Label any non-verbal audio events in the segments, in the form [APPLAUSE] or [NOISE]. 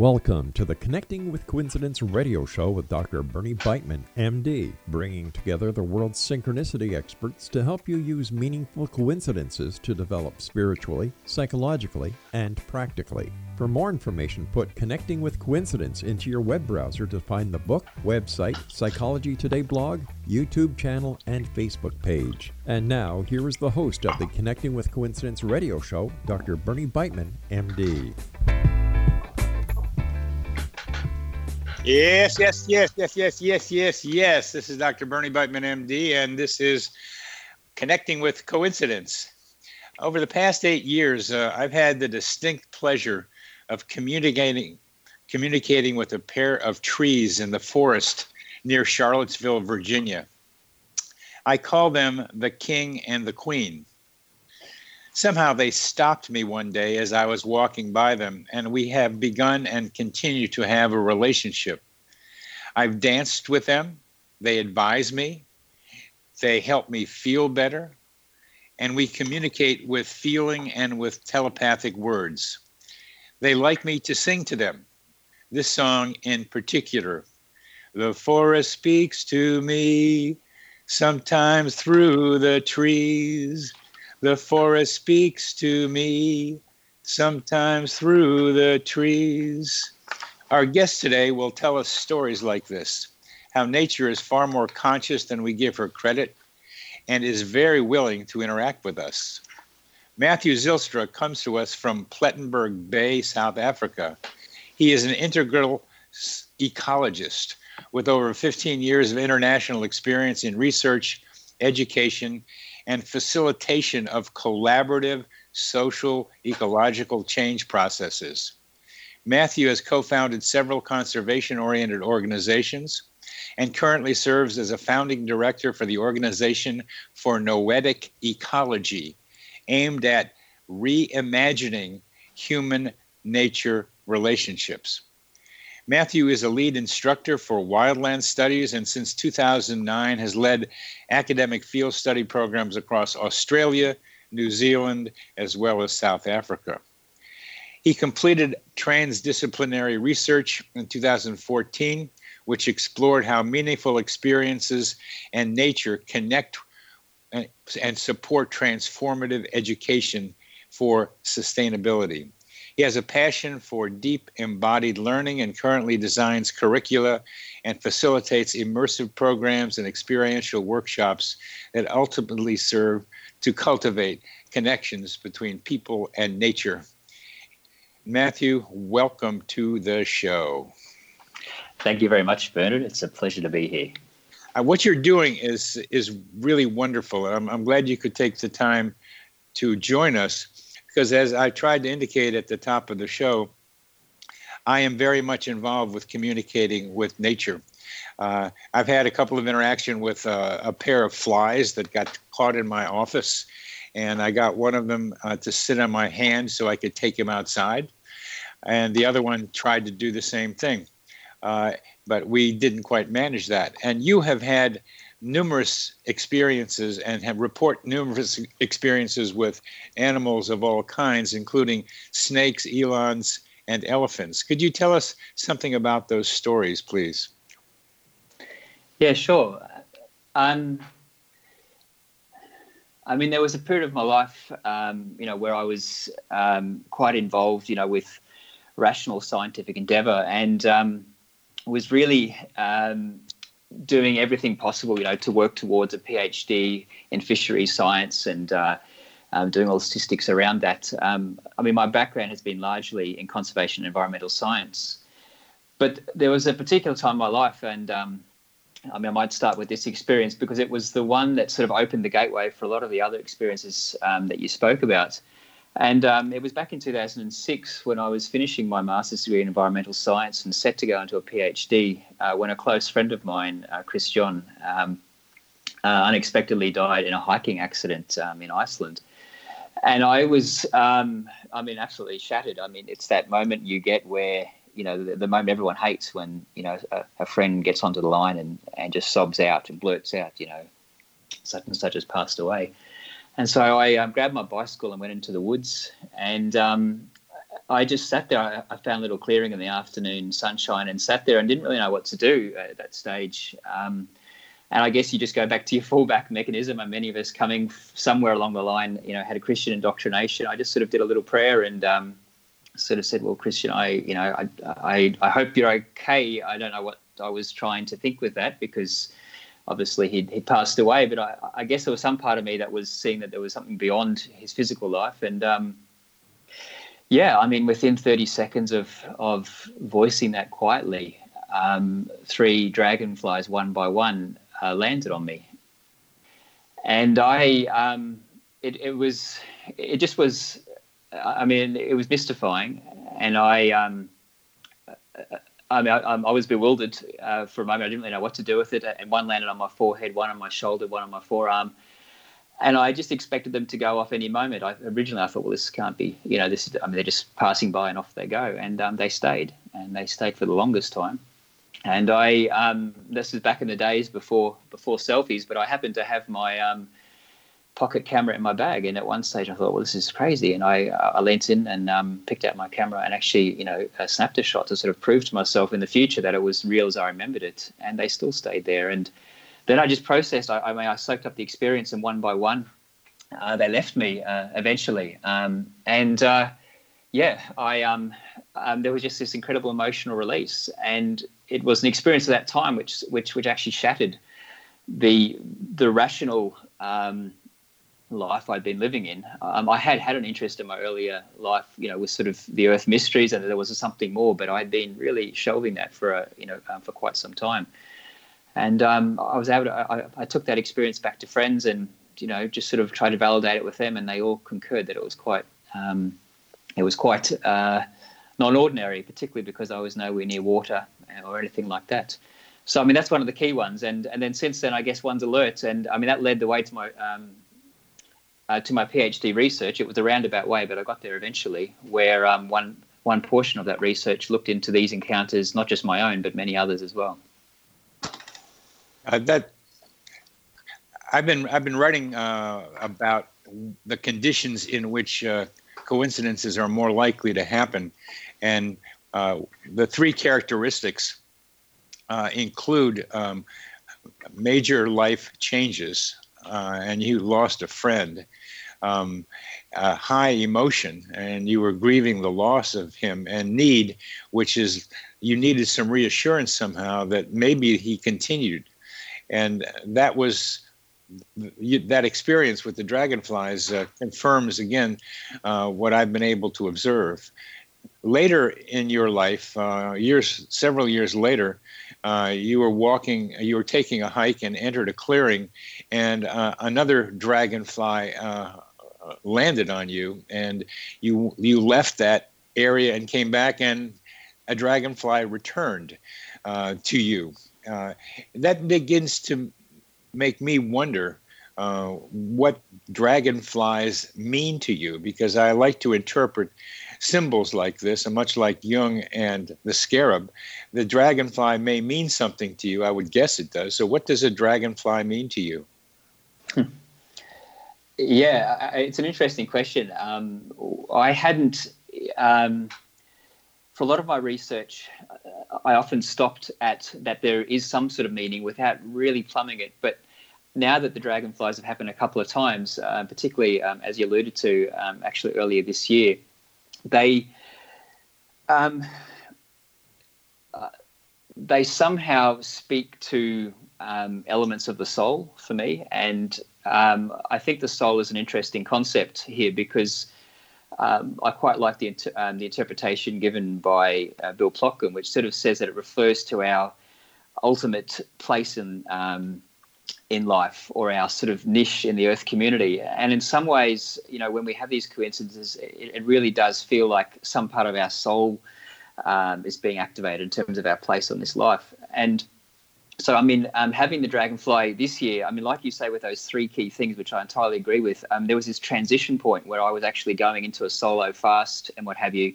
Welcome to the Connecting with Coincidence radio show with Dr. Bernie Beitman, MD, bringing together the world's synchronicity experts to help you use meaningful coincidences to develop spiritually, psychologically, and practically. For more information, put Connecting with Coincidence into your web browser to find the book, website, Psychology Today blog, YouTube channel, and Facebook page. And now, here is the host of the Connecting with Coincidence radio show, Dr. Bernie Beitman, MD. Yes, yes, yes, yes, yes, yes, yes, yes. This is Dr. Bernie Beitman, MD, and this is Connecting with Coincidence. Over the past eight years, uh, I've had the distinct pleasure of communicating communicating with a pair of trees in the forest near Charlottesville, Virginia. I call them the King and the Queen. Somehow they stopped me one day as I was walking by them, and we have begun and continue to have a relationship. I've danced with them, they advise me, they help me feel better, and we communicate with feeling and with telepathic words. They like me to sing to them. This song in particular The forest speaks to me, sometimes through the trees. The forest speaks to me, sometimes through the trees. Our guest today will tell us stories like this how nature is far more conscious than we give her credit and is very willing to interact with us. Matthew Zylstra comes to us from Plettenberg Bay, South Africa. He is an integral ecologist with over 15 years of international experience in research, education, and facilitation of collaborative social ecological change processes. Matthew has co founded several conservation oriented organizations and currently serves as a founding director for the Organization for Noetic Ecology, aimed at reimagining human nature relationships. Matthew is a lead instructor for wildland studies and since 2009 has led academic field study programs across Australia, New Zealand, as well as South Africa. He completed transdisciplinary research in 2014, which explored how meaningful experiences and nature connect uh, and support transformative education for sustainability. He has a passion for deep embodied learning and currently designs curricula and facilitates immersive programs and experiential workshops that ultimately serve to cultivate connections between people and nature. Matthew, welcome to the show. Thank you very much, Bernard. It's a pleasure to be here. Uh, what you're doing is is really wonderful. I'm, I'm glad you could take the time to join us because, as I tried to indicate at the top of the show, I am very much involved with communicating with nature. Uh, I've had a couple of interaction with uh, a pair of flies that got caught in my office, and I got one of them uh, to sit on my hand so I could take him outside, and the other one tried to do the same thing. Uh, but we didn't quite manage that. And you have had numerous experiences and have report numerous experiences with animals of all kinds, including snakes, elands, and elephants. Could you tell us something about those stories, please? Yeah, sure. Um, I mean, there was a period of my life, um, you know, where I was um, quite involved, you know, with rational scientific endeavor, and um, was really um, doing everything possible, you know, to work towards a PhD in fisheries science and uh, um, doing all the statistics around that. Um, I mean, my background has been largely in conservation and environmental science, but there was a particular time in my life, and um, I mean, I might start with this experience because it was the one that sort of opened the gateway for a lot of the other experiences um, that you spoke about. And um, it was back in 2006 when I was finishing my master's degree in environmental science and set to go into a PhD uh, when a close friend of mine, uh, Chris John, um, uh, unexpectedly died in a hiking accident um, in Iceland. And I was, um, I mean, absolutely shattered. I mean, it's that moment you get where, you know, the, the moment everyone hates when, you know, a, a friend gets onto the line and, and just sobs out and blurts out, you know, such and such has passed away. And so I um, grabbed my bicycle and went into the woods. And um, I just sat there. I, I, found a little clearing in the afternoon sunshine and sat there and didn't really know what to do at that stage. Um, and I guess you just go back to your [LAUGHS] fallback mechanism. And many of us coming somewhere along the line, you know, had a Christian indoctrination. I just sort of did a little prayer and um, sort of said, "Well, Christian, I, you know, I, I, I hope you're okay." I don't know what I was trying to think with that because obviously he'd, he passed away, but I, I, guess there was some part of me that was seeing that there was something beyond his physical life. And um, yeah, I mean, within 30 seconds of, of voicing that quietly, um, three dragonflies, one by one, uh, landed on me. And I, um, it, it was, it just was, I mean, it was mystifying. And I, um, I mean, I, I was bewildered uh, for a moment. I didn't really know what to do with it. And one landed on my forehead, one on my shoulder, one on my forearm. And I just expected them to go off any moment. I, originally, I thought, well, this can't be, you know, this. Is, I mean, they're just passing by and off they go. And um, they stayed, and they stayed for the longest time. And I, um, this is back in the days before before selfies, but I happened to have my um, pocket camera in my bag. And at one stage, I thought, well, this is crazy. And I, uh, I leant in and um, picked out my camera and actually, you know, uh, snapped a shot to sort of prove to myself in the future that it was real as I remembered it. And they still stayed there. And then I just processed. I, I mean, I soaked up the experience, and one by one, uh, they left me uh, eventually. Um, and uh, yeah, I um, um, there was just this incredible emotional release, and it was an experience at that time which which which actually shattered the the rational um, life I'd been living in. Um, I had had an interest in my earlier life, you know, with sort of the Earth mysteries, and there was something more. But I'd been really shelving that for a, you know, um, for quite some time. And um, I was able to. I, I, took that experience back to friends, and you know, just sort of tried to validate it with them, and they all concurred that it was quite, um, it was quite uh, non-ordinary, particularly because I was nowhere near water or anything like that. So I mean, that's one of the key ones. And and then since then, I guess one's alert, and I mean that led the way to my um, uh, to my PhD research. It was a roundabout way, but I got there eventually, where um, one one portion of that research looked into these encounters, not just my own, but many others as well. Uh, that I've been I've been writing uh, about the conditions in which uh, coincidences are more likely to happen, and uh, the three characteristics uh, include um, major life changes, and you lost a friend, um, uh, high emotion and you were grieving the loss of him and need, which is you needed some reassurance somehow that maybe he continued. And that was that experience with the dragonflies uh, confirms again uh, what I've been able to observe. Later in your life, uh, years, several years later, uh, you were walking, you were taking a hike and entered a clearing, and uh, another dragonfly uh, landed on you, and you you left that area and came back, and a dragonfly returned to you. that begins to make me wonder uh, what dragonflies mean to you because I like to interpret symbols like this, and much like Jung and the scarab, the dragonfly may mean something to you. I would guess it does. So, what does a dragonfly mean to you? Yeah, it's an interesting question. Um, I hadn't, um, for a lot of my research, I often stopped at that there is some sort of meaning without really plumbing it. But now that the dragonflies have happened a couple of times, uh, particularly um, as you alluded to, um, actually earlier this year, they um, uh, they somehow speak to um, elements of the soul for me, and um, I think the soul is an interesting concept here because. Um, I quite like the, the interpretation given by uh, Bill Plotkin, which sort of says that it refers to our ultimate place in um, in life or our sort of niche in the earth community and in some ways you know when we have these coincidences it, it really does feel like some part of our soul um, is being activated in terms of our place on this life and so i mean um, having the dragonfly this year i mean like you say with those three key things which i entirely agree with um, there was this transition point where i was actually going into a solo fast and what have you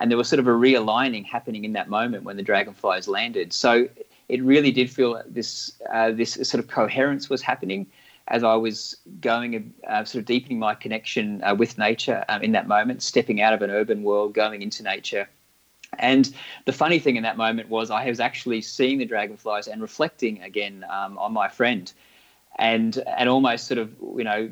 and there was sort of a realigning happening in that moment when the dragonflies landed so it really did feel this uh, this sort of coherence was happening as I was going uh, sort of deepening my connection uh, with nature um, in that moment, stepping out of an urban world, going into nature. And the funny thing in that moment was I was actually seeing the dragonflies and reflecting again um, on my friend, and and almost sort of you know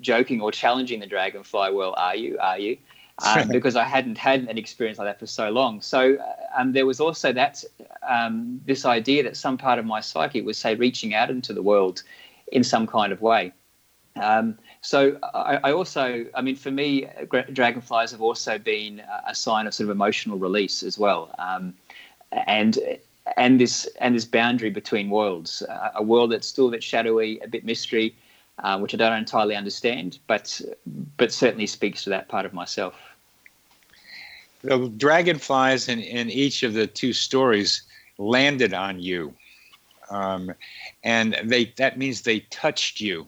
joking or challenging the dragonfly. Well, are you? Are you? um, [LAUGHS] because I hadn't had an experience like that for so long. So uh, um, there was also that um, this idea that some part of my psyche was say reaching out into the world in some kind of way. Um, so I, I, also, I mean, for me, dragonflies have also been a sign of sort of emotional release as well, um, and and this and this boundary between worlds, uh, a world that's still a bit shadowy, a bit mystery, uh, which I don't entirely understand, but but certainly speaks to that part of myself. The dragonflies in, in each of the two stories landed on you, um, and they that means they touched you.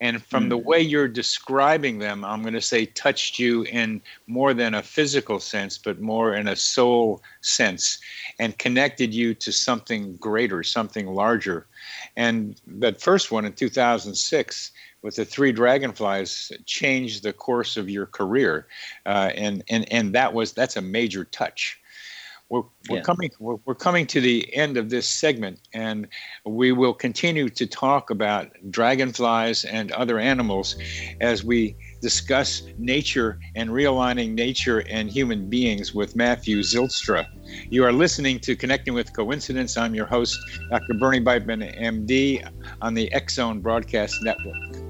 And from mm. the way you're describing them, I'm going to say touched you in more than a physical sense, but more in a soul sense, and connected you to something greater, something larger. And that first one in 2006 with the three dragonflies changed the course of your career, uh, and and and that was that's a major touch. We're, we're yeah. coming we're, we're coming to the end of this segment, and we will continue to talk about dragonflies and other animals as we discuss nature and realigning nature and human beings with Matthew Zylstra. You are listening to Connecting with Coincidence. I'm your host, Dr. Bernie Beitman, MD, on the Zone Broadcast Network.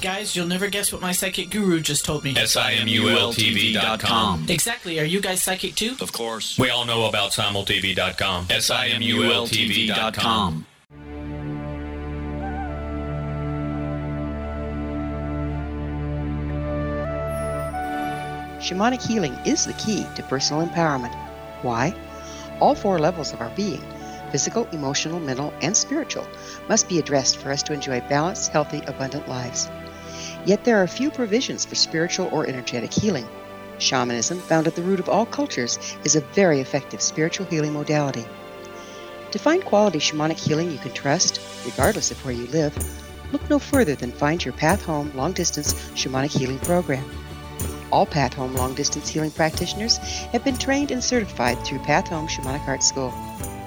Guys, you'll never guess what my psychic guru just told me. S-I-M-U-L-T-V.com. Exactly. Are you guys psychic too? Of course. We all know about simultv.com. S-I-M-U-L-T-V.com. Shamanic healing is the key to personal empowerment. Why? All four levels of our being physical, emotional, mental, and spiritual must be addressed for us to enjoy balanced, healthy, abundant lives. Yet there are few provisions for spiritual or energetic healing. Shamanism, found at the root of all cultures, is a very effective spiritual healing modality. To find quality shamanic healing you can trust, regardless of where you live, look no further than Find Your Path Home Long Distance Shamanic Healing Program. All Path Home long distance healing practitioners have been trained and certified through Path Home Shamanic Art School.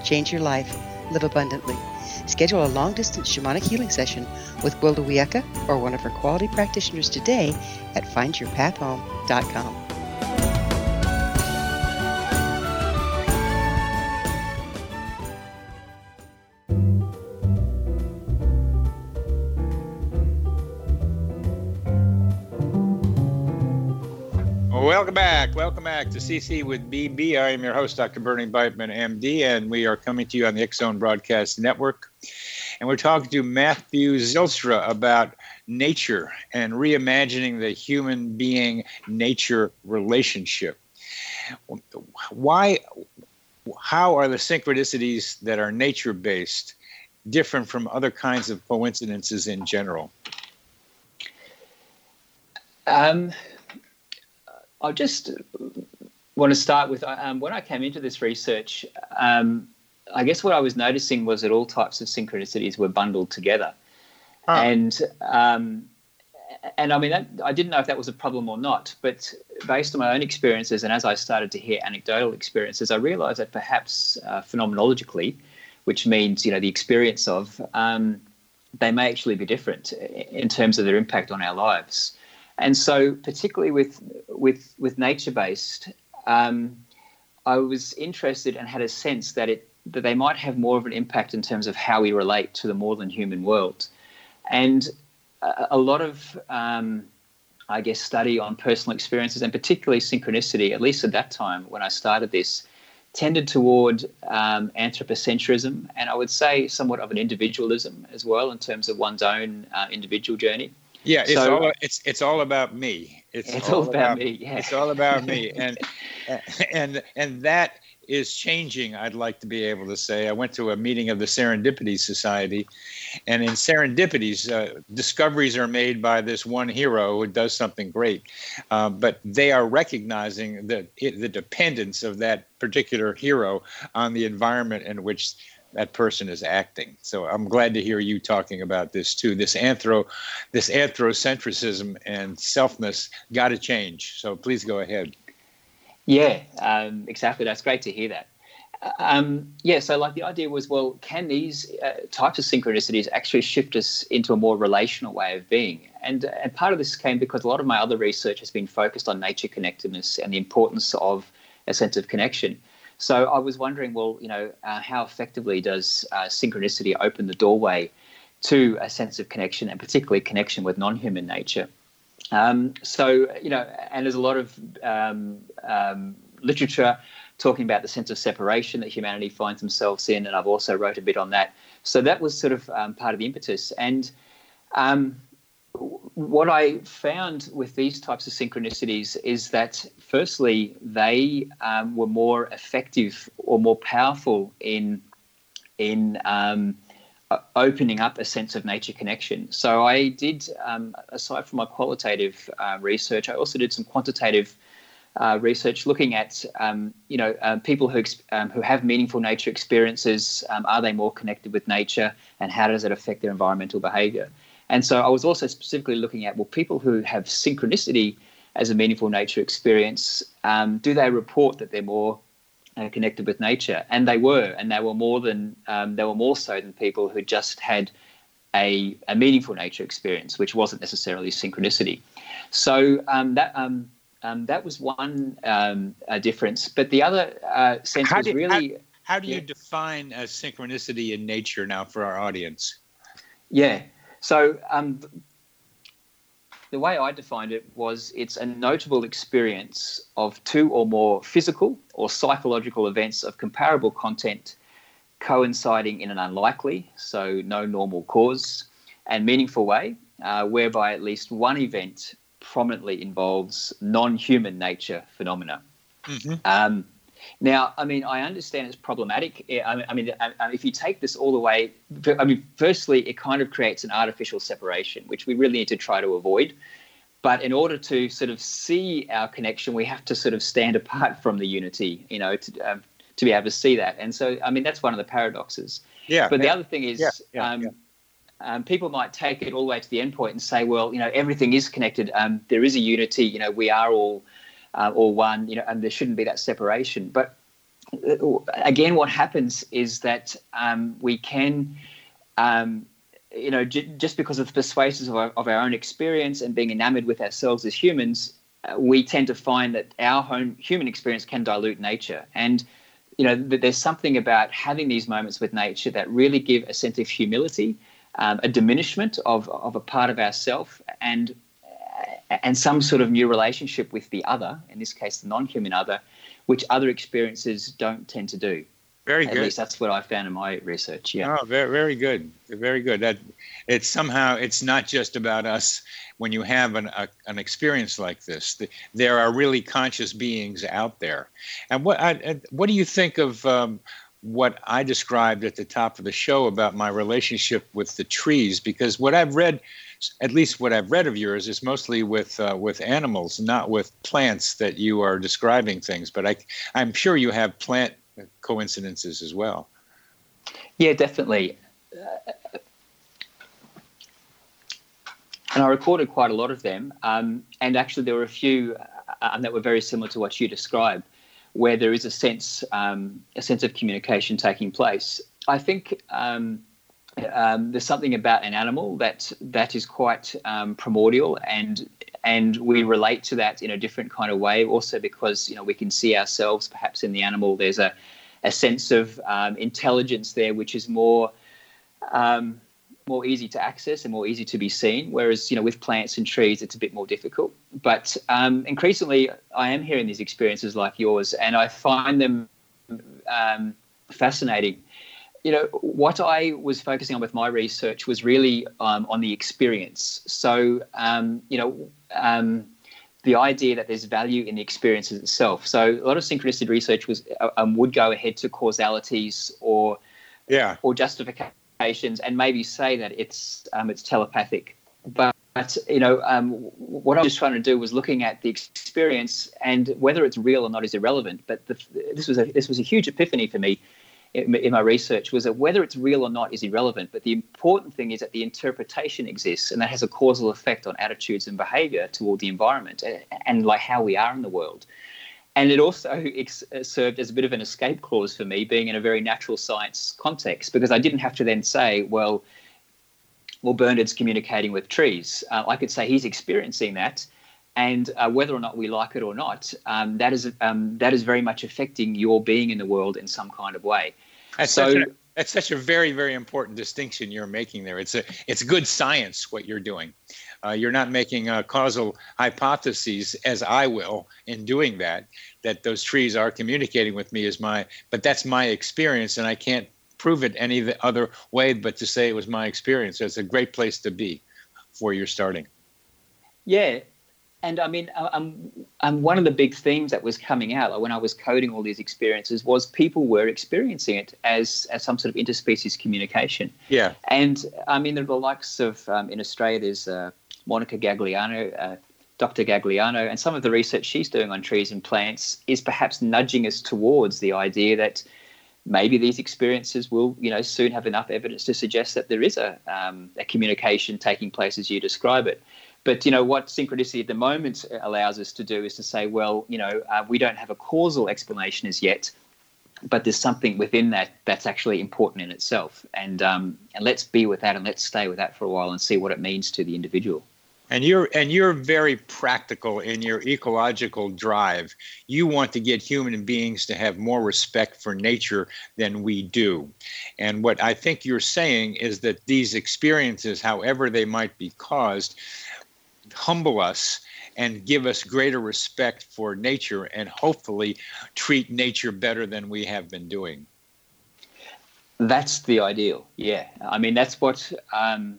Change your life, live abundantly. Schedule a long distance shamanic healing session with Wilda Wieka or one of her quality practitioners today at findyourpathhome.com. Welcome back to CC with BB. I am your host, Dr. Bernie Beitman, MD, and we are coming to you on the Zone Broadcast Network. And we're talking to Matthew Zylstra about nature and reimagining the human being nature relationship. Why, how are the synchronicities that are nature based different from other kinds of coincidences in general? Um, I just want to start with um, when I came into this research. Um, I guess what I was noticing was that all types of synchronicities were bundled together, Huh. and um, and I mean that, I didn't know if that was a problem or not. But based on my own experiences, and as I started to hear anecdotal experiences, I realised that perhaps uh, phenomenologically, which means you know the experience of, um, they may actually be different in terms of their impact on our lives. And so, particularly with with with nature based, um, I was interested and had a sense that it that they might have more of an impact in terms of how we relate to the more than human world, and a, a lot of um, I guess study on personal experiences and particularly synchronicity, at least at that time when I started this, tended toward um, anthropocentrism and I would say somewhat of an individualism as well in terms of one's own uh, individual journey. Yeah, it's So- all it's it's all about me. It's, It's all about me, yeah. It's all about me, [LAUGHS] and and and that is changing. I'd like to be able to say. I went to a meeting of the Serendipity Society, and in Serendipities, uh, discoveries are made by this one hero who does something great, uh, but they are recognizing the the dependence of that particular hero on the environment in which that person is acting. So I'm glad to hear you talking about this too. This anthro, this anthrocentricism and selfness got to change. So please go ahead. Yeah, um, exactly. That's great to hear that. Um, yeah, so like the idea was, well, can these uh, types of synchronicities actually shift us into a more relational way of being? And and part of this came because a lot of my other research has been focused on nature connectedness and the importance of a sense of connection. So I was wondering, well, you know, uh, how effectively does uh, synchronicity open the doorway to a sense of connection, and particularly connection with non-human nature? Um, so, you know, and there's a lot of um, um, literature talking about the sense of separation that humanity finds themselves in, and I've also wrote a bit on that. So that was sort of um, part of the impetus. And um, what I found with these types of synchronicities is that, firstly, they um, were more effective or more powerful in in um, opening up a sense of nature connection. So I did, um, aside from my qualitative uh, research, I also did some quantitative uh, research looking at um, you know um, people who um, who have meaningful nature experiences. Um, are they more connected with nature, and how does it affect their environmental behaviour? And so I was also specifically looking at well, people who have synchronicity as a meaningful nature experience, um, do they report that they're more uh, connected with nature? And they were, and they were more than um, they were more so than people who just had a, a meaningful nature experience, which wasn't necessarily synchronicity. So that um, that was one um, difference. But the other uh, sense how was do, really. How, how do you define a synchronicity in nature now for our audience? Yeah. So um, the way I defined it was it's a notable experience of two or more physical or psychological events of comparable content coinciding in an unlikely, so no normal cause, and meaningful way, uh, whereby at least one event prominently involves non-human nature phenomena. Mm-hmm. Um, now, I mean, I understand it's problematic. I mean, if you take this all the way, I mean, firstly, it kind of creates an artificial separation, which we really need to try to avoid. But in order to sort of see our connection, we have to sort of stand [LAUGHS] apart from the unity, you know, to, um, to be able to see that. And so, I mean, that's one of the paradoxes. Yeah. But yeah. the other thing is, yeah, yeah, um, um, people might take it all the way to the end point and say, well, you know, everything is connected. Um, there is a unity. You know, we are all uh, all one. You know, and there shouldn't be that separation. But uh, again, what happens is that um, we can, um, you know, j- just because of the persuasions of our, of our own experience and being enamored with ourselves as humans, uh, we tend to find that our own human experience can dilute nature and you know that there's something about having these moments with nature that really give a sense of humility um, a diminishment of, of a part of ourself and and some sort of new relationship with the other, in this case the non-human other, which other experiences don't tend to do. Very At good. At least that's what I found in my research. Yeah. Oh, very, very good. Very good. That it's somehow it's not just about us. When you have an a, an experience like this, there are really conscious beings out there. And what I, what do you think of um, what I described at the top of the show about my relationship with the trees, because what I've read, at least what I've read of yours, is mostly with uh, with animals, not with plants that you are describing things. But I, I'm sure you have plant coincidences as well. Yeah, definitely. Uh, and I recorded quite a lot of them. Um, and actually, there were a few uh, that were very similar to what you described where there is a sense um, a sense of communication taking place. I think um, um, there's something about an animal that that is quite um, primordial, and and we relate to that in a different kind of way. Also, because you know we can see ourselves perhaps in the animal. There's a a sense of um, intelligence there, which is more um, more easy to access and more easy to be seen. Whereas, you know, with plants and trees, it's a bit more difficult. But um, increasingly, I am hearing these experiences like yours, and I find them um, fascinating. You know, what I was focusing on with my research was really um, on the experience. So, um, you know, um, the idea that there's value in the experiences itself. So, a lot of synchronicity research was uh, um, would go ahead to causalities or yeah or justifications, and maybe say that it's um, it's telepathic. But, but you know, um, what I was trying to do was looking at the experience and whether it's real or not is irrelevant. But the, this was a this was a huge epiphany for me in, my research was that whether it's real or not is irrelevant. But the important thing is that the interpretation exists and that has a causal effect on attitudes and behavior toward the environment and, and like how we are in the world. And it also ex- uh, served as a bit of an escape clause for me, being in a very natural science context, because I didn't have to then say, well, well, Bernard's communicating with trees. Uh, I could say he's experiencing that, and uh, whether or not we like it or not, um, that is um, that is very much affecting your being in the world in some kind of way. That's so. Such a, that's such a very very important distinction you're making there. It's a it's good science what you're doing, Uh, you're not making uh, causal hypotheses, as I will in doing that. That those trees are communicating with me is my, but that's my experience, and I can't prove it any other way but to say it was my experience. So it's a great place to be for your starting. Yeah, and I mean, uh, um, um, one of the big themes that was coming out like when I was coding all these experiences was people were experiencing it as as some sort of interspecies communication. Yeah. And I mean, the likes of um, in Australia, there's uh, Monica Gagliano, uh, Dr. Gagliano, and some of the research she's doing on trees and plants is perhaps nudging us towards the idea that maybe these experiences will, you know, soon have enough evidence to suggest that there is a, um, a communication taking place as you describe it. But you know what synchronicity at the moment allows us to do is to say, well, you know, uh, we don't have a causal explanation as yet, but there's something within that that's actually important in itself, and um, and let's be with that and let's stay with that for a while and see what it means to the individual. And you're and you're very practical in your ecological drive. You want to get human beings to have more respect for nature than we do. And what I think you're saying is that these experiences, however they might be caused, humble us and give us greater respect for nature and hopefully treat nature better than we have been doing. That's the ideal. Yeah. I mean, that's what. Um,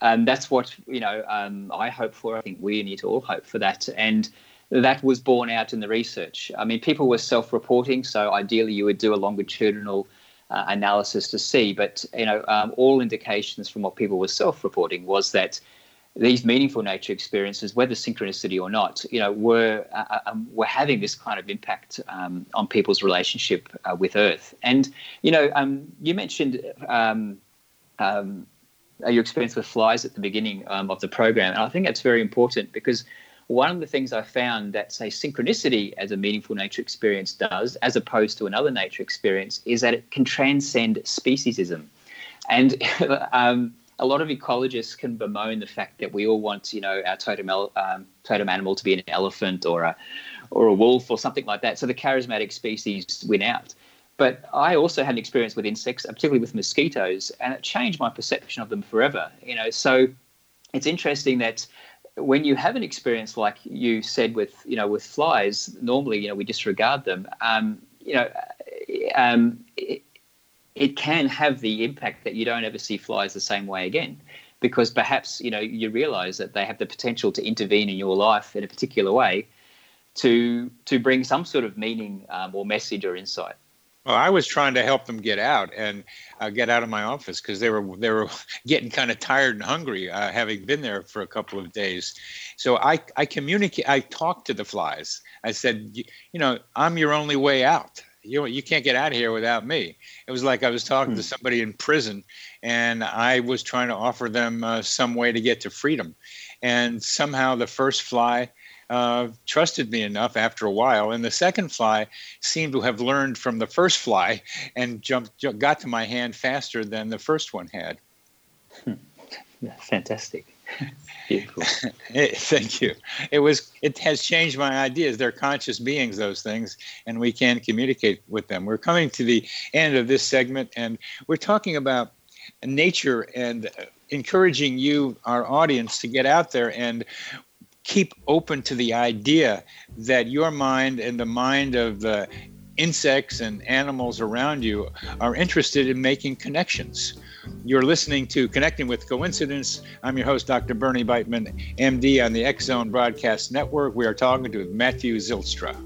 and that's what you know. Um, I hope for. I think we need to all hope for that, and that was borne out in the research. I mean, people were self-reporting, so ideally you would do a longitudinal uh, analysis to see. But you know, um, all indications from what people were self-reporting was that these meaningful nature experiences, whether synchronicity or not, you know, were uh, uh, um, were having this kind of impact um, on people's relationship uh, with Earth. And you know, um, you mentioned um, um, your experience with flies at the beginning um, of the program, and I think that's very important because one of the things I found that say synchronicity as a meaningful nature experience does, as opposed to another nature experience, is that it can transcend speciesism, and [LAUGHS] a lot of ecologists can bemoan the fact that we all want, you know, our totem, um, totem animal to be an elephant or a, or a wolf or something like that. So the charismatic species win out. But I also had an experience with insects, particularly with mosquitoes, and it changed my perception of them forever. You know, so it's interesting that when you have an experience like you said with, you know, with flies, normally, you know, we disregard them. Um, you know, um, it can have the impact that you don't ever see flies the same way again because perhaps you know you realize that they have the potential to intervene in your life in a particular way to to bring some sort of meaning um, or message or insight well, I was trying to help them get out and uh, get out of my office because they were they were [LAUGHS] getting kind of tired and hungry, uh, having been there for a couple of days. So I I communicate. I talked to the flies. I said, you know, I'm your only way out you you can't get out of here without me. It was like I was talking hmm. to somebody in prison, and I was trying to offer them uh, some way to get to freedom, and somehow the first fly uh, trusted me enough after a while, and the second fly seemed to have learned from the first fly and jumped got to my hand faster than the first one had. Hmm. Fantastic. [LAUGHS] Thank you. It was. It has changed my ideas. They're conscious beings, those things, and we can communicate with them. We're coming to the end of this segment, and we're talking about nature and encouraging you, our audience, to get out there and keep open to the idea that your mind and the mind of the insects and animals around you are interested in making connections you're listening to Connecting with Coincidence. I'm your host, Dr. Bernie Beitman, MD on the X Zone Broadcast Network. We are talking to Matthew Zylstra.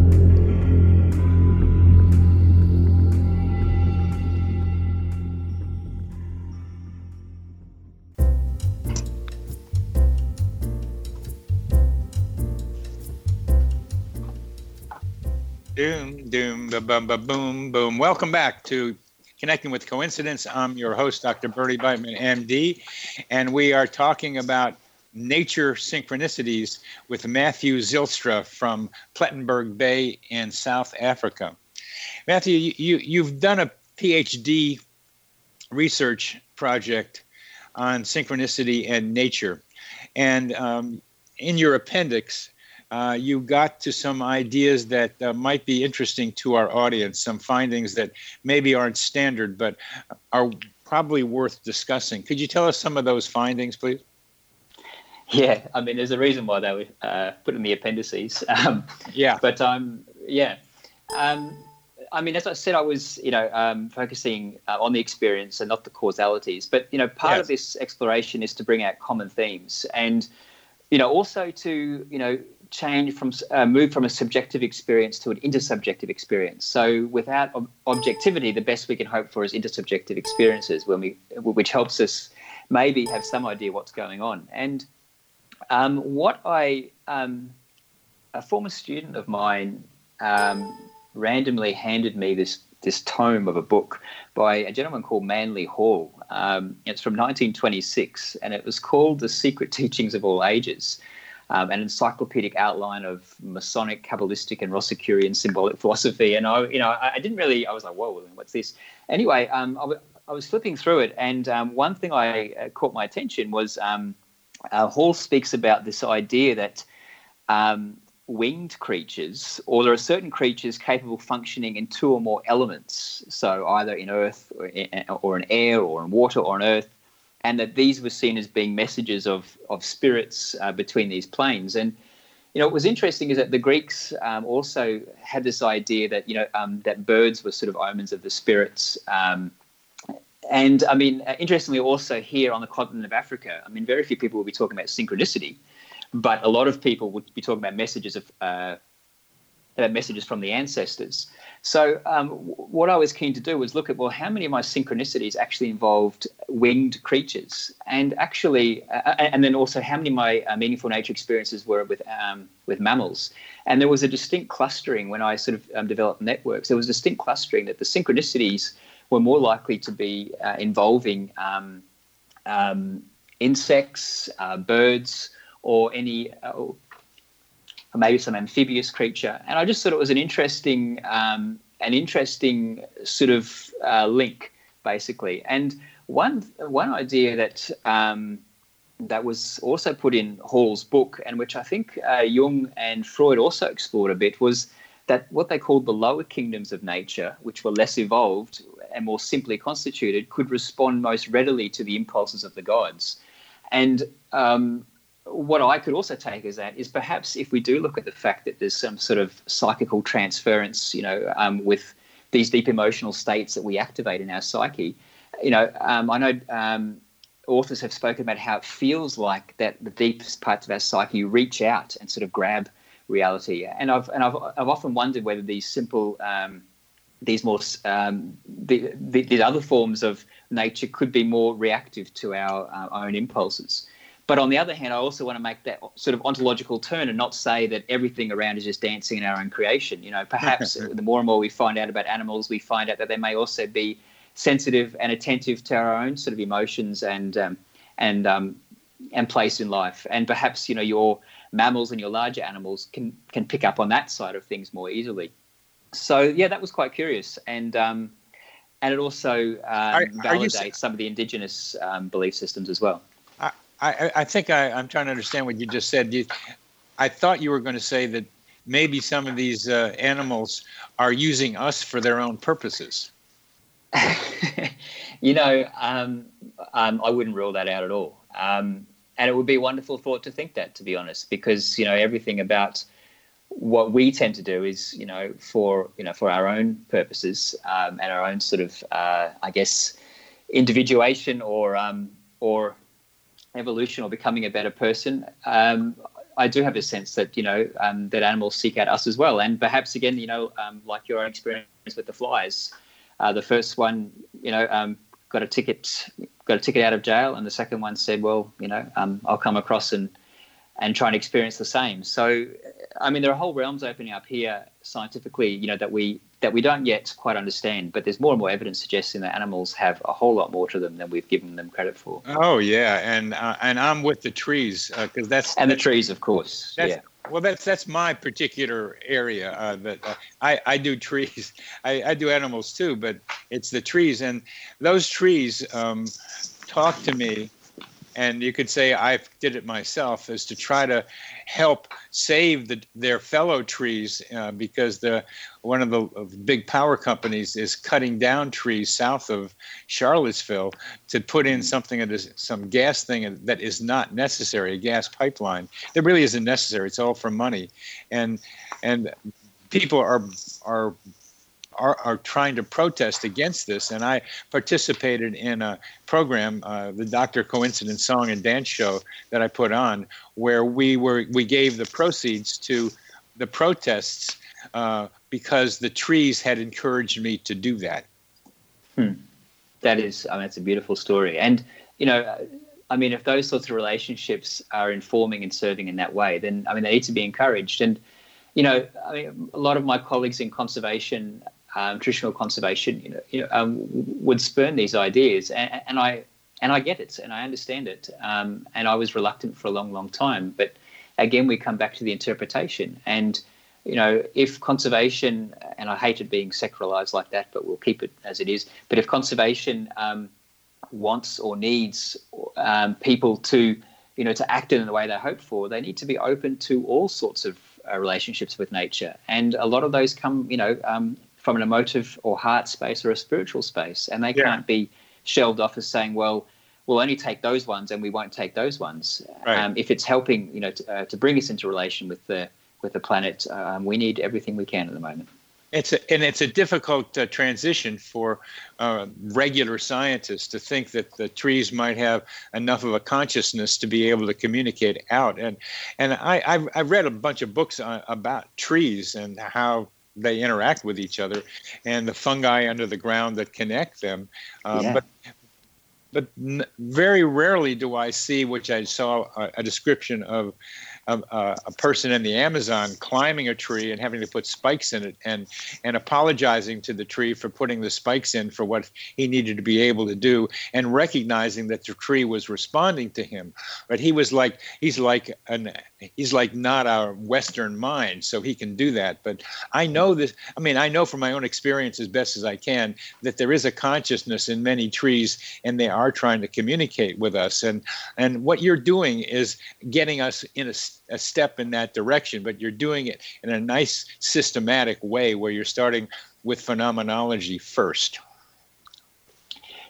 Doom, doom, ba bum, ba boom, boom. Welcome back to Connecting with Coincidence. I'm your host, Dr. Bernie Beitman, MD, and we are talking about nature synchronicities with Matthew Zylstra from Plettenberg Bay in South Africa. Matthew, you, you've done a PhD research project on synchronicity and nature. And um, in your appendix, uh, you got to some ideas that uh, might be interesting to our audience, some findings that maybe aren't standard but are probably worth discussing. Could you tell us some of those findings, please? Yeah, I mean, there's a reason why they were uh, put in the appendices. [LAUGHS] Um, yeah. But um, yeah. Um, I mean, as I said, I was, you know, um, focusing uh, on the experience and not the causalities. But you know, part yes. of this exploration is to bring out common themes, and you know, also to you know change from uh, move from a subjective experience to an intersubjective experience. So without ob- objectivity, the best we can hope for is intersubjective experiences, when we, which helps us maybe have some idea what's going on. And um, what I, um, a former student of mine, um, randomly handed me this this tome of a book by a gentleman called Manly Hall. Um, it's from 1926, and it was called "The Secret Teachings of All Ages." Um, an encyclopedic outline of Masonic, Kabbalistic, and Rosicrucian symbolic philosophy. And I, you know, I, I didn't really. I was like, "Whoa, what's this?" Anyway, um, I, w- I was flipping through it, and um, one thing I uh, caught my attention was um, uh, Hall speaks about this idea that um, winged creatures, or there are certain creatures capable functioning in two or more elements, so either in earth or in, or in air or in water or in earth and that these were seen as being messages of of spirits uh, between these planes. And you know, what was interesting is that the Greeks um, also had this idea that you know um, that birds were sort of omens of the spirits. Um, and I mean, uh, interestingly, also here on the continent of Africa, I mean, very few people will be talking about synchronicity, but a lot of people would be talking about messages of uh, messages from the ancestors. So, um, what I was keen to do was look at well, how many of my synchronicities actually involved winged creatures, and actually, uh, and then also how many of my uh, meaningful nature experiences were with um, with mammals. And there was a distinct clustering when I sort of um, developed networks. There was a distinct clustering that the synchronicities were more likely to be uh, involving um, um, insects, uh, birds, or any uh, or maybe some amphibious creature. And I just thought it was an interesting, um, an interesting sort of uh, link, basically. And one one idea that um, that was also put in Hall's book, and which I think uh, Jung and Freud also explored a bit, was that what they called the lower kingdoms of nature, which were less evolved and more simply constituted, could respond most readily to the impulses of the gods. And um, what I could also take as that is perhaps if we do look at the fact that there's some sort of psychical transference, you know, um, with these deep emotional states that we activate in our psyche, you know, um, I know um, authors have spoken about how it feels like that the deepest parts of our psyche reach out and sort of grab reality. And I've and I've I've often wondered whether these simple um, these more um, the, the, the, other forms of nature could be more reactive to our, our own impulses. But on the other hand, I also want to make that sort of ontological turn and not say that everything around is just dancing in our own creation. You know, perhaps [LAUGHS] the more and more we find out about animals, we find out that they may also be sensitive and attentive to our own sort of emotions and um, and um, and place in life. And perhaps you know your mammals and your larger animals can can pick up on that side of things more easily. So yeah, that was quite curious, and um, and it also um, are, validates you, some of the indigenous um, belief systems as well. I, I, think I, am trying to understand what you just said. You, I thought you were going to say that maybe some of these uh, animals are using us for their own purposes. [LAUGHS] you know, um, um, I wouldn't rule that out at all. Um, and it would be a wonderful thought to think that, to be honest, because you know everything about what we tend to do is, you know, for you know for our own purposes um, and our own sort of, uh, I guess, individuation or um, or evolution or becoming a better person. Um, I do have a sense that you know um, that animals seek out us as well, and perhaps again, you know, um, like your own experience with the flies. Uh, the first one, you know, um, got a ticket, got a ticket out of jail, and the second one said, "Well, you know, um, I'll come across and and try and experience the same." So, I mean, there are whole realms opening up here scientifically, you know, that we that we don't yet quite understand. But there's more and more evidence suggesting that animals have a whole lot more to them than we've given them credit for. Oh yeah, and uh, and I'm with the trees because uh, that's and the trees, of course. yeah. Well, that's that's my particular area. Uh, that uh, I I do trees. [LAUGHS] I, I do animals too, but it's the trees, and those trees um, talk to me and you could say I did it myself, is to try to help save the, their fellow trees uh, because the one of the big power companies is cutting down trees south of Charlottesville to put in something that is some gas thing that is not necessary, a gas pipeline. It really isn't necessary. It's all for money, and and people are are are, are trying to protest against this. And I participated in a program, uh, the Dr. Coincidence Song and Dance Show that I put on, where we were we gave the proceeds to the protests uh, because the trees had encouraged me to do that. Hmm. That is, I mean, it's a beautiful story. And you know, I mean, if those sorts of relationships are informing and serving in that way, then I mean, they need to be encouraged. And you know, I mean, a lot of my colleagues in conservation um, traditional conservation, you know, you know um, would spurn these ideas, and, and, I and I get it, and I understand it, um, and I was reluctant for a long, long time. But again, we come back to the interpretation, and you know, if conservation, and I hate it being secularized like that, but we'll keep it as it is. But if conservation um, wants or needs um, people to, you know, to act in the way they hope for, they need to be open to all sorts of uh, relationships with nature, and a lot of those come, you know, um, from an emotive or heart space or a spiritual space, and they yeah. can't be shelved off as saying, well, we'll only take those ones and we won't take those ones. Right. Um, if it's helping, you know, to, uh, to, bring us into relation with the with the planet, um, we need everything we can at the moment. It's a, and it's a difficult uh, transition for uh, regular scientists to think that the trees might have enough of a consciousness to be able to communicate out. And and I I've, I've read a bunch of books on, about trees and how they interact with each other, and the fungi under the ground that connect them. Um, yeah. But but n- very rarely do I see, which I saw a, a description of a, a, person in the Amazon climbing a tree and having to put spikes in it and and apologizing to the tree for putting the spikes in for what he needed to be able to do and recognizing that the tree was responding to him. But he was like he's like an he's like not our western mind so he can do that. But i know this i mean i know from my own experience as best as i can that there is a consciousness in many trees and they are trying to communicate with us. And and what you're doing is getting us in a a step in that direction, but you're doing it in a nice systematic way where you're starting with phenomenology first.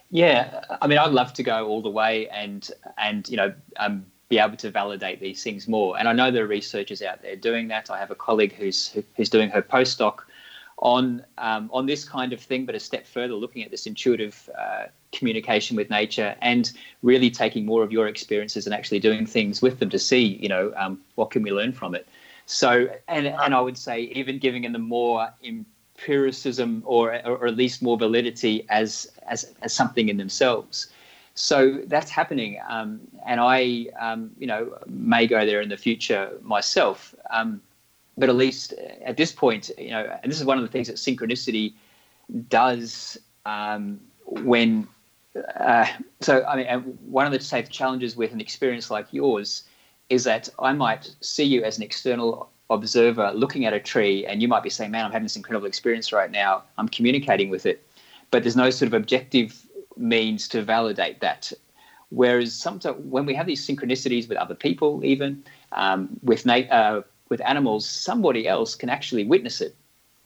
Yeah, I mean, I'd love to go all the way and and you know um, be able to validate these things more. And I know there are researchers out there doing that. I have a colleague who's who's doing her postdoc on um, on this kind of thing, but a step further, looking at this intuitive uh, communication with nature and really taking more of your experiences and actually doing things with them to see, you know, um, what can we learn from it. So, and and I would say even giving them more empiricism or or at least more validity as as as something in themselves. So that's happening, um, and I, um, you know, may go there in the future myself. But at least at this point, you know, and this is one of the things that synchronicity does um, when. Uh, so, I mean, one of the safe challenges with an experience like yours is that I might see you as an external observer looking at a tree, and you might be saying, "Man, I'm having this incredible experience right now. I'm communicating with it," but there's no sort of objective means to validate that. Whereas sometimes when we have these synchronicities with other people, even um, with na- uh, with animals, somebody else can actually witness it.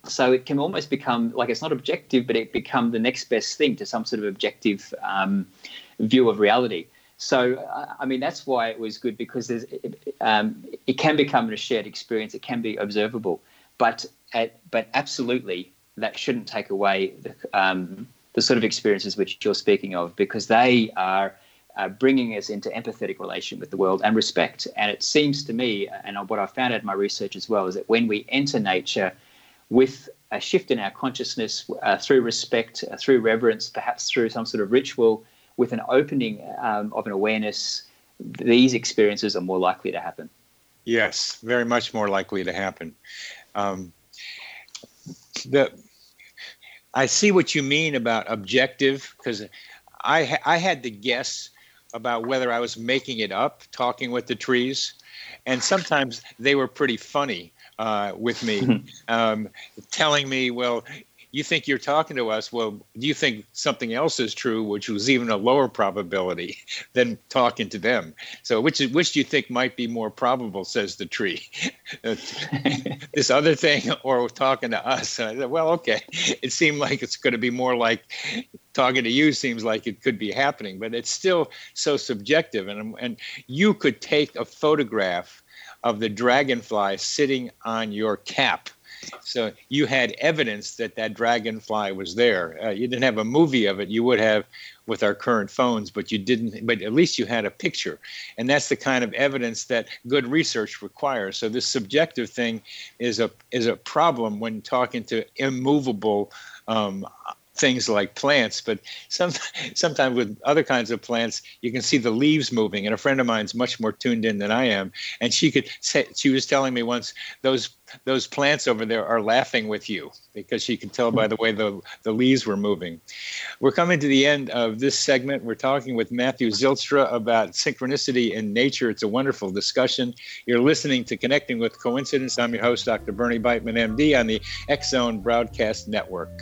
So it can almost become like it's not objective, but it become the next best thing to some sort of objective um, view of reality. So I mean that's why it was good because um, it can become a shared experience. It can be observable, but at, but absolutely that shouldn't take away the, um, the sort of experiences which you're speaking of, because they are uh, bringing us into empathetic relation with the world and respect. And it seems to me, and what I found out in my research as well, is that when we enter nature with a shift in our consciousness uh, through respect, uh, through reverence, perhaps through some sort of ritual, with an opening um, of an awareness, these experiences are more likely to happen. Yes, very much more likely to happen. Um, the I see what you mean about objective because I I had to guess about whether I was making it up, talking with the trees, and sometimes they were pretty funny uh, with me, [LAUGHS] um, telling me, "Well, you think you're talking to us. Well, do you think something else is true, which was even a lower probability [LAUGHS] than talking to them? So, which which do you think might be more probable? Says the tree. [LAUGHS] [LAUGHS] this other thing, or talking to us? And I said, well, okay. It seemed like it's going to be more like talking to you. Seems like it could be happening, but it's still so subjective. And and you could take a photograph of the dragonfly sitting on your cap so you had evidence that that dragonfly was there. Uh, you didn't have a movie of it. You would have with our current phones, but you didn't. But at least you had a picture, and that's the kind of evidence that good research requires. So this subjective thing is a is a problem when talking to immovable um, things like plants, but some, [LAUGHS] sometimes with other kinds of plants, you can see the leaves moving. And a friend of mine's much more tuned in than I am, and she could say, she was telling me once those those plants over there are laughing with you because she could tell by the way the, the leaves were moving. We're coming to the end of this segment. We're talking with Matthew Zylstra about synchronicity in nature. It's a wonderful discussion. You're listening to Connecting with Coincidence. I'm your host, Dr. Bernie Beitman, MD, on the X Zone Broadcast Network.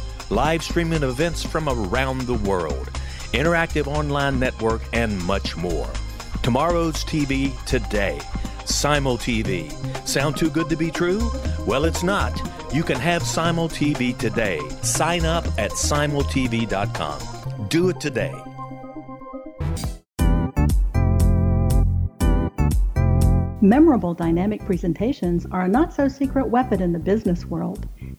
live streaming events from around the world, interactive online network, and much more. Tomorrow's TV today. Simul TV. Sound too good to be true? Well, it's not. You can have Simul TV today. Sign up at simultv.com. Do it today. Memorable dynamic presentations are a not so secret weapon in the business world.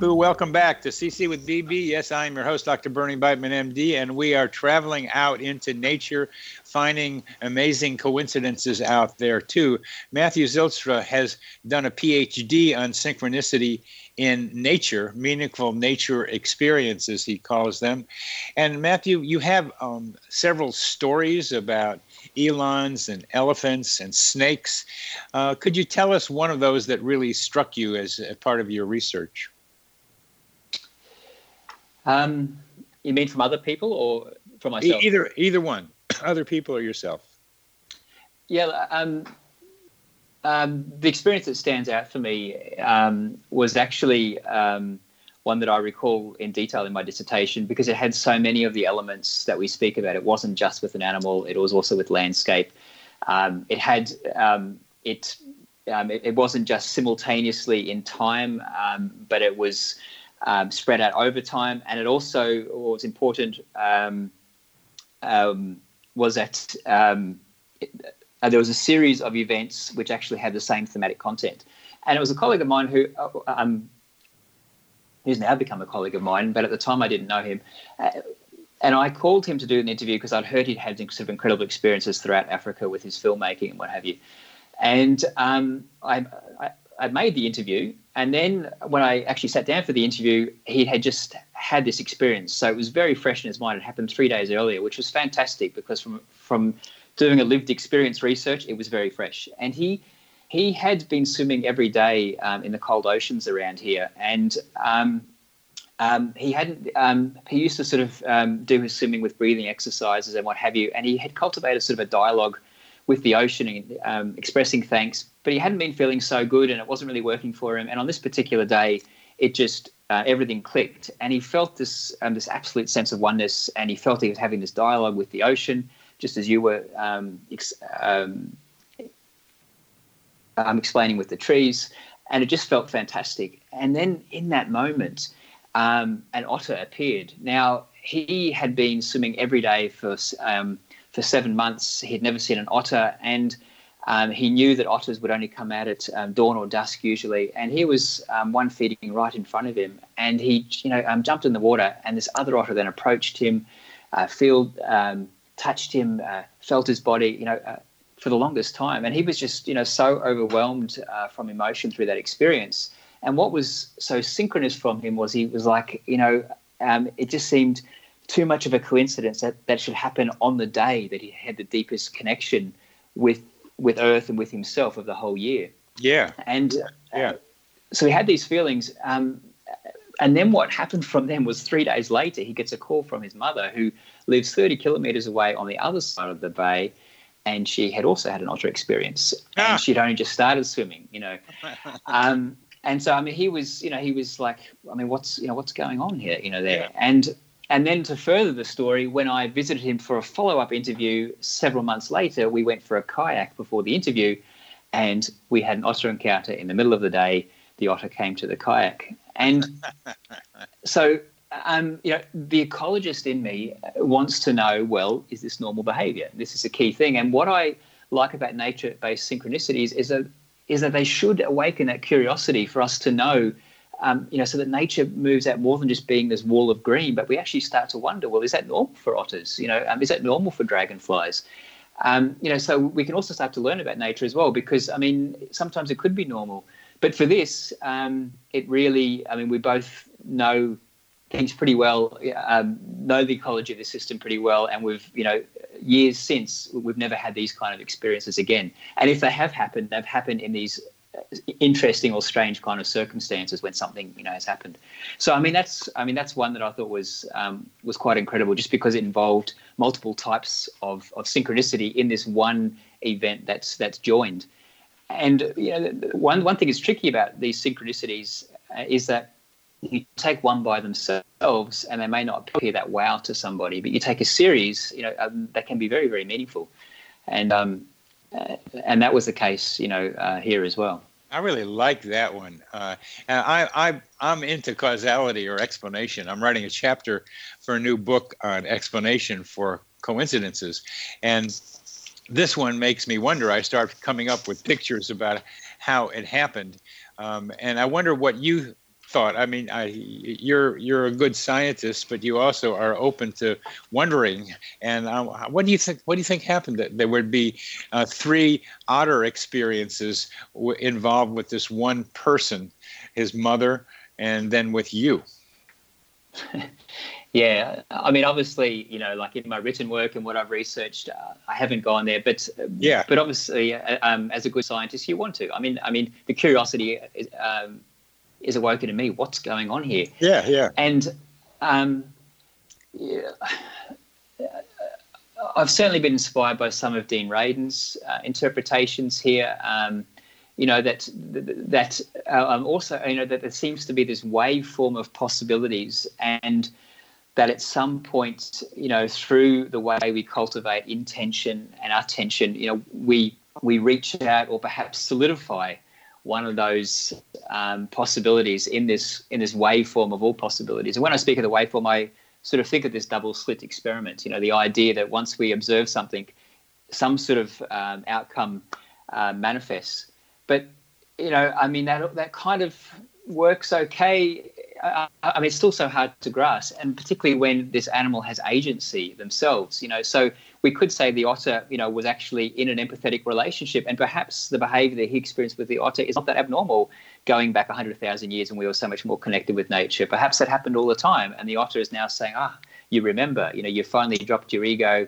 Welcome back to CC with BB. Yes, I'm your host, Dr. Bernie Beitman, MD, and we are traveling out into nature, finding amazing coincidences out there too. Matthew Zylstra has done a PhD on synchronicity in nature, meaningful nature experiences, he calls them. And Matthew, you have um, several stories about elands and elephants and snakes. Uh, could you tell us one of those that really struck you as a part of your research? Um, you mean from other people or from myself? Either either one, [CLEARS THROAT] other people or yourself. Yeah, um, um, the experience that stands out for me um, was actually um, one that I recall in detail in my dissertation because it had so many of the elements that we speak about. It wasn't just with an animal; it was also with landscape. Um, it had um, it, um, it, it. wasn't just simultaneously in time, um, but it was um, spread out over time. And it also was important um, was that it, uh, there was a series of events which actually had the same thematic content. And it was a colleague of mine who uh, who's now become a colleague of mine, but at the time I didn't know him. Uh, and I called him to do an interview because I'd heard he'd had sort of incredible experiences throughout Africa with his filmmaking and what have you. And um, I, I, I made the interview, and then when I actually sat down for the interview, he had just had this experience, so it was very fresh in his mind. It happened three days earlier, which was fantastic because from from doing a lived experience research, it was very fresh. And he he had been swimming every day um, in the cold oceans around here, and um, um, he hadn't. Um, he used to sort of um, do his swimming with breathing exercises and what have you, and he had cultivated sort of a dialogue with the ocean and um, expressing thanks. But he hadn't been feeling so good, and it wasn't really working for him. And on this particular day, it just uh, everything clicked, and he felt this this absolute sense of oneness, and he felt he was having this dialogue with the ocean just as you were ex- um, explaining with the trees, and it just felt fantastic. And then in that moment, um, an otter appeared. Now he had been swimming every day for um, for seven months. He had never seen an otter, and um, he knew that otters would only come out at um, dawn or dusk usually, and he was um, one feeding right in front of him. And he, you know, um, jumped in the water, and this other otter then approached him, uh, feel, um, touched him, uh, felt his body, you know, uh, for the longest time. And he was just, you know, so overwhelmed uh, from emotion through that experience. And what was so synchronous from him was he was like, you know, um, it just seemed too much of a coincidence that that should happen on the day that he had the deepest connection with with Earth and with himself of the whole year. Yeah. And yeah. Uh, so he had these feelings. Um, and then what happened from them was three days later, he gets a call from his mother, who lives 30 kilometers away on the other side of the bay. And she had also had an otter experience, Ah. and she'd only just started swimming, you know. [LAUGHS] Um, and so, I mean, he was, you know, he was like, I mean, what's, you know, what's going on here, you know, there. And and then to further the story, when I visited him for a follow up interview several months later, we went for a kayak before the interview, and we had an otter encounter in the middle of the day. The otter came to the kayak, and [LAUGHS] so um, you know the ecologist in me wants to know well is this normal behavior? This is a key thing. And what i like about nature based synchronicities is that is that they should awaken that curiosity for us to know um, you know so that nature moves out more than just being this wall of green but we actually start to wonder well is that normal for otters? You know um, is that normal for dragonflies? Um, you know so we can also start to learn about nature as well because i mean sometimes it could be normal. But for this um, it really i mean we both know things pretty well, um, know the ecology of the system pretty well, and we've, you know, years since we've never had these kind of experiences again. And if they have happened, they've happened in these interesting or strange kind of circumstances when something, you know, has happened. So I mean, that's, I mean, that's one that I thought was um, was quite incredible, just because it involved multiple types of of synchronicity in this one event that's that's joined. And you know, one one thing is tricky about these synchronicities uh, is that you take one by themselves and they may not appear that wow to somebody, but you take a series, you know, um, that can be very, very meaningful. And, um, uh, and that was the case, you know, uh, here as well. I really like that one. Uh, and I, I, I'm into causality or explanation. I'm writing a chapter for a new book on explanation for coincidences. And this one makes me wonder. I start coming up with pictures about how it happened. Um, and I wonder what you thought. I mean, I, you're you're a good scientist, but you also are open to wondering. And um, what do you think? What do you think happened? That there would be uh, three otter experiences w- involved with this one person, his mother, and then with you. [LAUGHS] Yeah, I mean, obviously, you know, like in my written work and what I've researched, uh, I haven't gone there, but yeah, but obviously, uh, um, as a good scientist, you want to. I mean, I mean, the curiosity is, um, is awoken in me. What's going on here? Yeah, yeah. And um, yeah, I've certainly been inspired by some of Dean Radin's uh, interpretations here. Um, you know that that um, also you know that there seems to be this waveform of possibilities, and that at some point, you know, through the way we cultivate intention and attention, you know, we we reach out or perhaps solidify one of those um, possibilities in this in this waveform of all possibilities. And when I speak of the waveform, I sort of think of this double slit experiment. You know, the idea that once we observe something, some sort of um, outcome uh, manifests. But you know, I mean that that kind of works okay I, I mean, it's still so hard to grasp, and particularly when this animal has agency themselves. You know, so we could say the otter, you know, was actually in an empathetic relationship, and perhaps the behaviour that he experienced with the otter is not that abnormal, going back hundred thousand years, and we were so much more connected with nature. Perhaps that happened all the time, and the otter is now saying, ah, you remember, you know, you finally dropped your ego,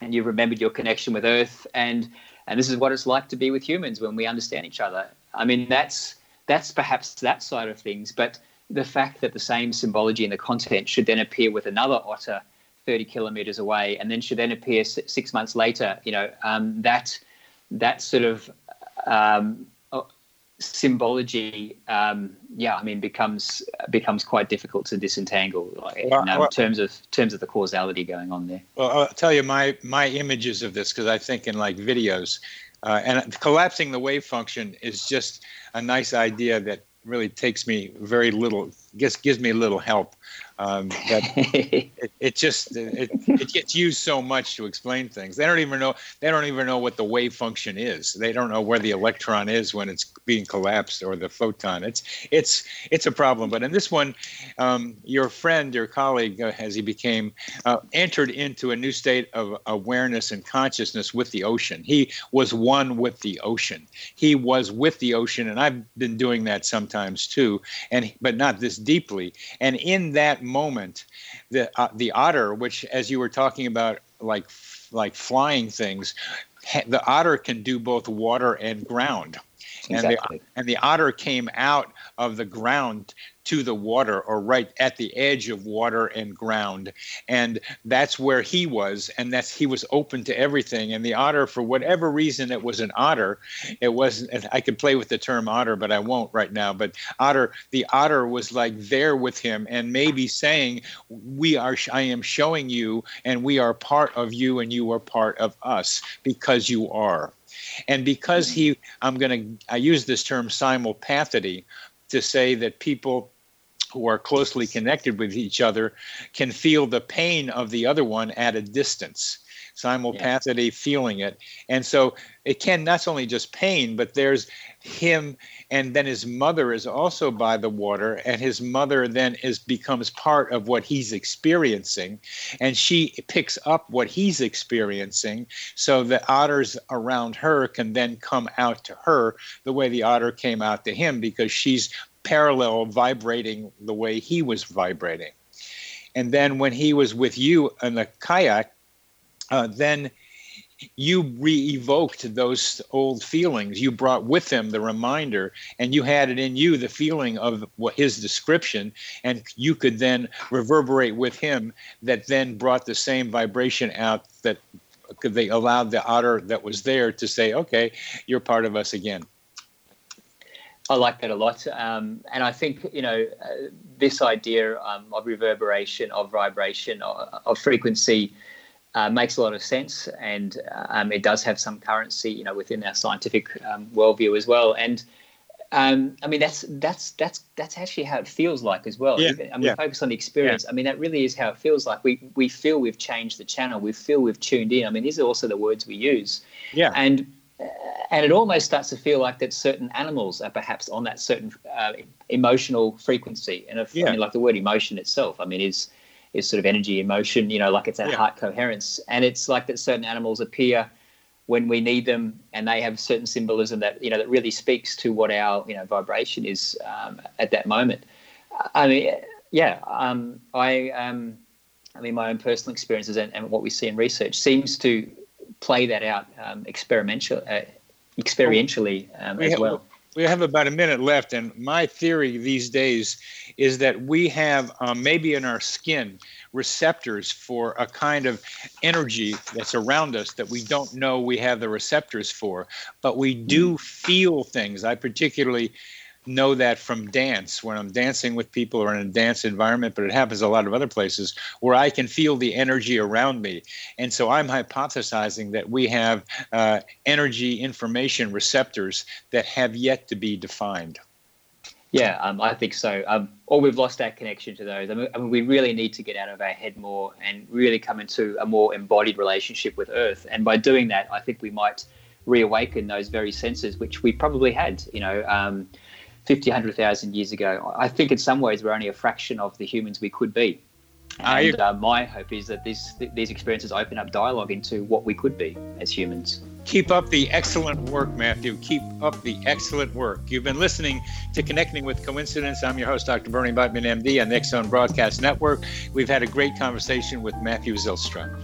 and you remembered your connection with Earth, and and this is what it's like to be with humans when we understand each other. I mean, that's that's perhaps that side of things, but the fact that the same symbology and the content should then appear with another otter 30 kilometers away and then should then appear six months later, you know, um, that, that sort of um, symbology, um, yeah, I mean, becomes becomes quite difficult to disentangle like, well, in um, well, terms of terms of the causality going on there. Well, I'll tell you my my images of this because I think in like videos, uh, and collapsing the wave function is just a nice idea that really takes me very little, just gives me a little help. Um, [LAUGHS] that it, it, just it, it gets used so much to explain things. They don't even know they don't even know what the wave function is. They don't know where the electron is when it's being collapsed or the photon. It's it's it's a problem. But in this one, um, your friend, your colleague, uh, as he became, uh, entered into a new state of awareness and consciousness with the ocean. He was one with the ocean. He was with the ocean, and I've been doing that sometimes too, and but not this deeply. And in that moment, the uh, the otter, which as you were talking about, like like flying things, the otter can do both water and ground. Exactly. And the, and the otter came out of the ground to the water or right at the edge of water and ground. And that's where he was and that's he was open to everything. And the otter for whatever reason it was an otter. It wasn't i could play with the term otter but i won't right now. But otter the otter was like there with him and maybe saying we are i am showing you and we are part of you and you are part of us because you are. And because he i'm going to i use this term simulpathity to say that people who are closely connected with each other can feel the pain of the other one at a distance simulpathity yeah. feeling it and so it can not only just pain but there's him and then his mother is also by the water and his mother then is becomes part of what he's experiencing and she picks up what he's experiencing so the otters around her can then come out to her the way the otter came out to him because she's parallel vibrating the way he was vibrating. And then when he was with you in the kayak, uh, then you re-evoked those old feelings. You brought with them the reminder, and you had it in you the feeling of his description, and you could then reverberate with him. That then brought the same vibration out that they allowed the otter that was there to say, "Okay, you're part of us again." I like that a lot, um, and I think you know uh, this idea um, of reverberation, of vibration, of, of frequency uh, makes a lot of sense, and um, it does have some currency, you know, within our scientific um, worldview as well. And um, I mean, that's that's that's that's actually how it feels like as well. Yeah, I mean, yeah. focus on the experience. Yeah. I mean, that really is how it feels like. We we feel we've changed the channel. We feel we've tuned in. I mean, these are also the words we use. Yeah. And and it almost starts to feel like that certain animals are perhaps on that certain uh, emotional frequency. And if, yeah. I mean, like the word emotion itself, I mean, is is sort of energy, emotion. You know, like it's that yeah. heart coherence, and it's like that certain animals appear when we need them, and they have certain symbolism that you know that really speaks to what our you know vibration is um, at that moment. I mean, yeah, um, I. Um, I mean, my own personal experiences and, and, what we see in research seems to play that out um, experimental, uh, experientially um, we as have, well. We have about a minute left, and my theory these days is that we have um, maybe in our skin receptors for a kind of energy that's around us that we don't know we have the receptors for, but we do hmm. feel things. I particularly know that from dance when I'm dancing with people or in a dance environment, but it happens a lot of other places where I can feel the energy around me. And so I'm hypothesizing that we have uh, energy information receptors that have yet to be defined. Yeah, um, I think so. Um, or we've lost that connection to those. I mean, I mean, we really need to get out of our head more and really come into a more embodied relationship with Earth. And by doing that, I think we might reawaken those very senses, which we probably had. You know, um, 50, 100,000 years ago. I think in some ways we're only a fraction of the humans we could be. And uh, my hope is that this, th- these experiences open up dialogue into what we could be as humans. Keep up the excellent work, Matthew. Keep up the excellent work. You've been listening to Connecting with Coincidence. I'm your host, Dr. Bernie Beitman, MD, on the X Zone Broadcast Network. We've had a great conversation with Matthew Zylstra.